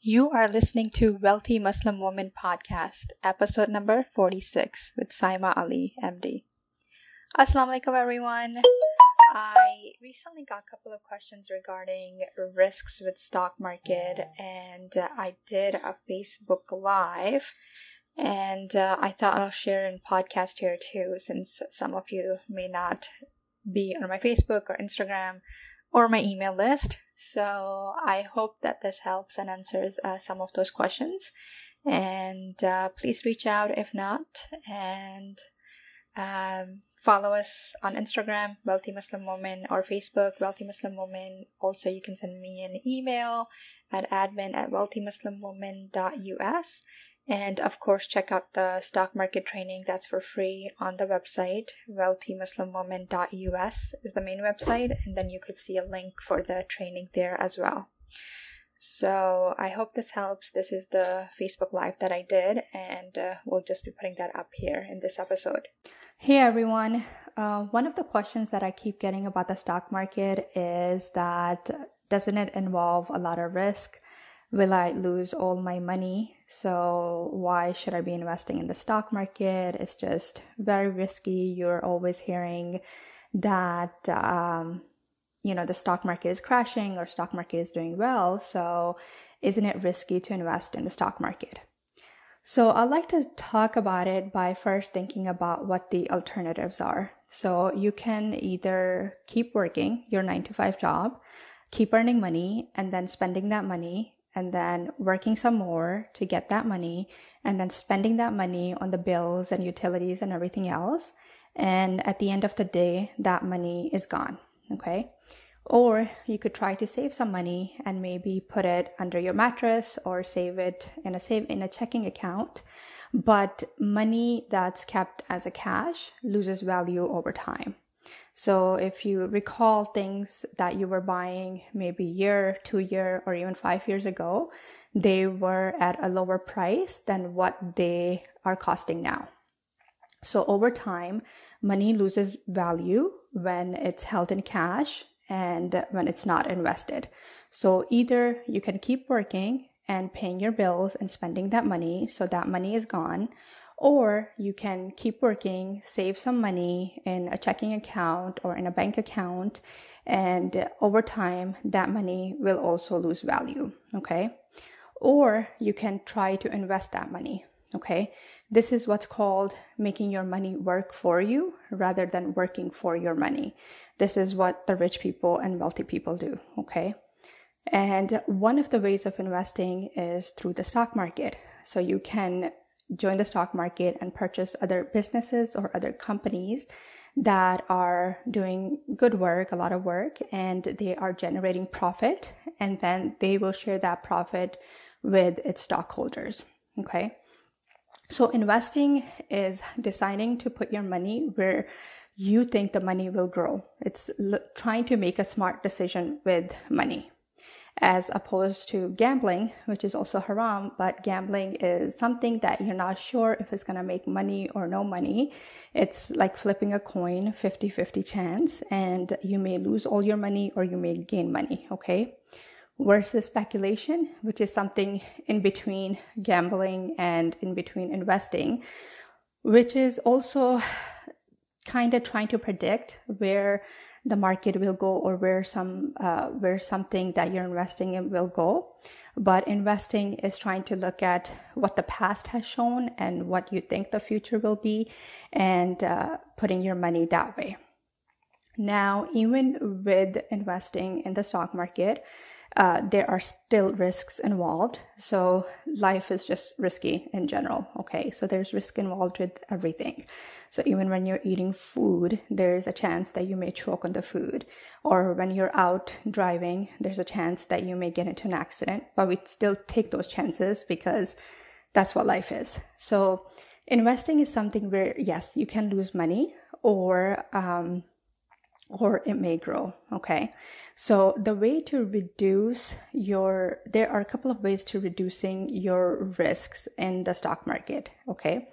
You are listening to Wealthy Muslim Woman Podcast, episode number 46 with Saima Ali, MD. Assalamu alaikum, everyone. I recently got a couple of questions regarding risks with stock market, and uh, I did a Facebook Live, and uh, I thought I'll share in podcast here too, since some of you may not be on my Facebook or Instagram or my email list. So I hope that this helps and answers uh, some of those questions. And uh, please reach out if not. And um, follow us on Instagram, Wealthy Muslim Woman, or Facebook, Wealthy Muslim Woman. Also, you can send me an email at admin at wealthymuslimwoman.us. And of course, check out the stock market training that's for free on the website. wealthymuslimwoman.us is the main website, and then you could see a link for the training there as well. So I hope this helps. This is the Facebook Live that I did, and uh, we'll just be putting that up here in this episode. Hey everyone. Uh, one of the questions that I keep getting about the stock market is that doesn't it involve a lot of risk? will I lose all my money? So why should I be investing in the stock market? It's just very risky. You're always hearing that, um, you know, the stock market is crashing or stock market is doing well. So isn't it risky to invest in the stock market? So I'd like to talk about it by first thinking about what the alternatives are. So you can either keep working your nine to five job, keep earning money, and then spending that money and then working some more to get that money and then spending that money on the bills and utilities and everything else. And at the end of the day, that money is gone. Okay. Or you could try to save some money and maybe put it under your mattress or save it in a save in a checking account. But money that's kept as a cash loses value over time. So if you recall things that you were buying maybe year, two year, or even five years ago, they were at a lower price than what they are costing now. So over time, money loses value when it's held in cash and when it's not invested. So either you can keep working and paying your bills and spending that money so that money is gone, or you can keep working, save some money in a checking account or in a bank account, and over time, that money will also lose value. Okay. Or you can try to invest that money. Okay. This is what's called making your money work for you rather than working for your money. This is what the rich people and wealthy people do. Okay. And one of the ways of investing is through the stock market. So you can join the stock market and purchase other businesses or other companies that are doing good work, a lot of work, and they are generating profit, and then they will share that profit with its stockholders. Okay. So investing is deciding to put your money where you think the money will grow. It's l- trying to make a smart decision with money as opposed to gambling, which is also haram. But gambling is something that you're not sure if it's going to make money or no money. It's like flipping a coin, 50 50 chance, and you may lose all your money or you may gain money. Okay. Versus speculation, which is something in between gambling and in between investing, which is also kind of trying to predict where the market will go or where some uh, where something that you're investing in will go. But investing is trying to look at what the past has shown and what you think the future will be and uh, putting your money that way. Now even with investing in the stock market uh, there are still risks involved. So life is just risky in general. Okay. So there's risk involved with everything. So even when you're eating food, there's a chance that you may choke on the food. Or when you're out driving, there's a chance that you may get into an accident. But we still take those chances because that's what life is. So investing is something where, yes, you can lose money or, um, or it may grow. Okay. So the way to reduce your, there are a couple of ways to reducing your risks in the stock market. Okay.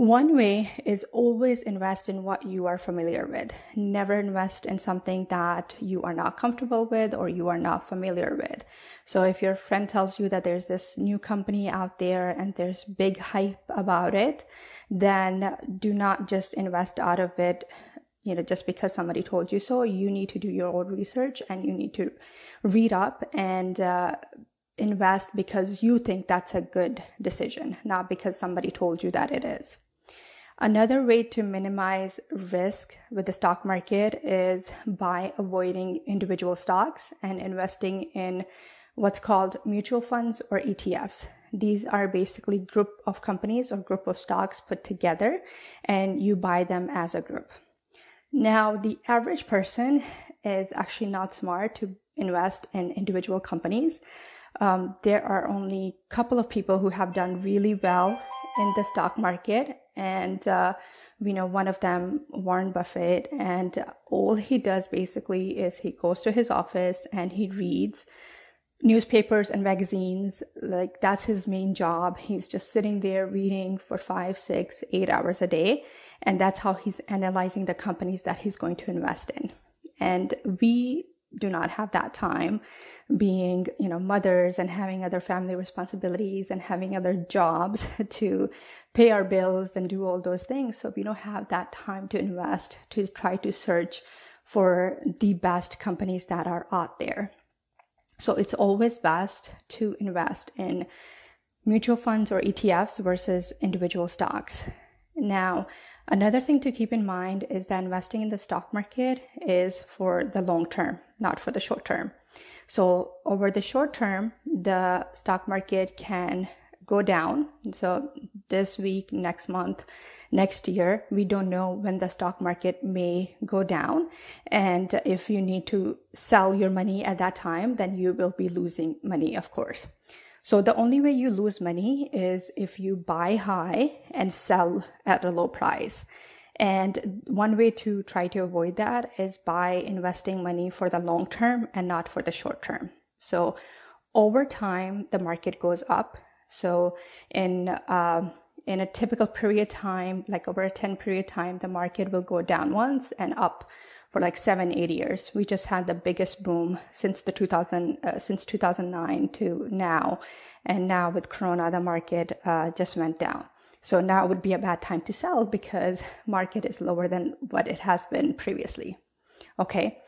One way is always invest in what you are familiar with. Never invest in something that you are not comfortable with or you are not familiar with. So if your friend tells you that there's this new company out there and there's big hype about it, then do not just invest out of it you know just because somebody told you so you need to do your own research and you need to read up and uh, invest because you think that's a good decision not because somebody told you that it is another way to minimize risk with the stock market is by avoiding individual stocks and investing in what's called mutual funds or ETFs. These are basically group of companies or group of stocks put together and you buy them as a group. Now, the average person is actually not smart to invest in individual companies. Um, there are only a couple of people who have done really well in the stock market, and uh, we know one of them, Warren Buffett, and all he does basically is he goes to his office and he reads newspapers and magazines like that's his main job. He's just sitting there reading for five six eight hours a day and that's how he's analyzing the companies that he's going to invest in. And we do not have that time being you know mothers and having other family responsibilities and having other jobs to pay our bills and do all those things. So we don't have that time to invest to try to search for the best companies that are out there so it's always best to invest in mutual funds or ETFs versus individual stocks. Now, another thing to keep in mind is that investing in the stock market is for the long term, not for the short term. So over the short term, the stock market can go down. So this week, next month, next year, we don't know when the stock market may go down. And if you need to sell your money at that time, then you will be losing money, of course. So the only way you lose money is if you buy high and sell at a low price. And one way to try to avoid that is by investing money for the long term and not for the short term. So over time, the market goes up so in uh, in a typical period time, like over a 10 period time, the market will go down once and up for like seven, eight years. We just had the biggest boom since the 2000, uh, since 2009 to now. And now with Corona, the market uh, just went down. So now would be a bad time to sell because market is lower than what it has been previously. Okay.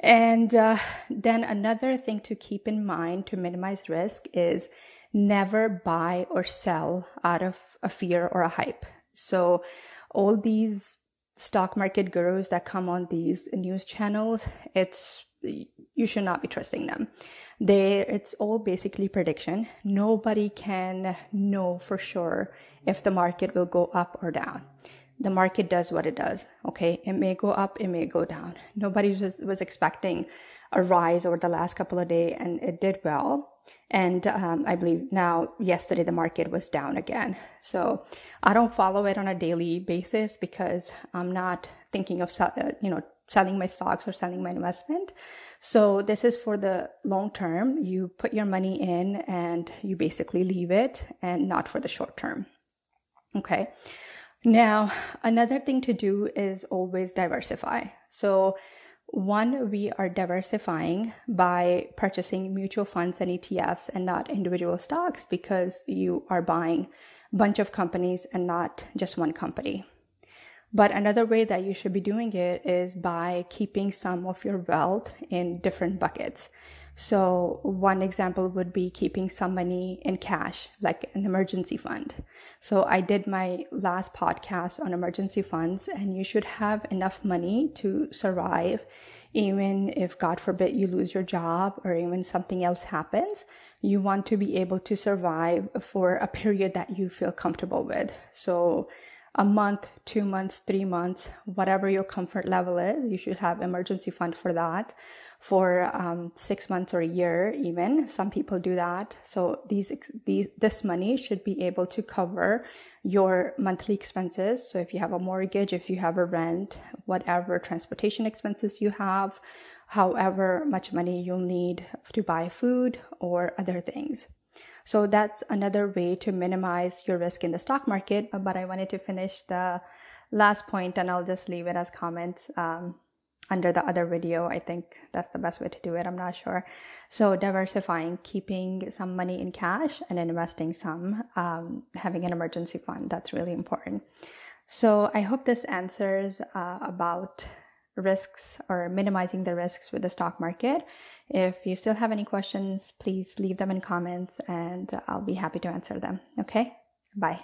And uh, then another thing to keep in mind to minimize risk is never buy or sell out of a fear or a hype. So all these stock market gurus that come on these news channels, it's you should not be trusting them. They it's all basically prediction. Nobody can know for sure if the market will go up or down. The market does what it does. Okay, it may go up, it may go down. Nobody was, was expecting a rise over the last couple of days, and it did well and um, I believe now, yesterday, the market was down again. So I don't follow it on a daily basis because I'm not thinking of, uh, you know, selling my stocks or selling my investment. So this is for the long term. You put your money in and you basically leave it and not for the short term. Okay. Now, another thing to do is always diversify. So one, we are diversifying by purchasing mutual funds and ETFs and not individual stocks because you are buying a bunch of companies and not just one company. But another way that you should be doing it is by keeping some of your wealth in different buckets. So one example would be keeping some money in cash, like an emergency fund. So I did my last podcast on emergency funds and you should have enough money to survive even if God forbid you lose your job or even something else happens, you want to be able to survive for a period that you feel comfortable with. So a month, two months, three months, whatever your comfort level is, you should have emergency fund for that for um, six months or a year even. Some people do that. So these these this money should be able to cover your monthly expenses. So if you have a mortgage if you have a rent whatever transportation expenses you have however much money you'll need to buy food or other things So that's another way to minimize your risk in the stock market. But I wanted to finish the last point and I'll just leave it as comments um, under the other video. I think that's the best way to do it. I'm not sure. So diversifying, keeping some money in cash and investing some, um, having an emergency fund. That's really important. So I hope this answers uh, about risks or minimizing the risks with the stock market. If you still have any questions, please leave them in comments and I'll be happy to answer them. Okay, bye.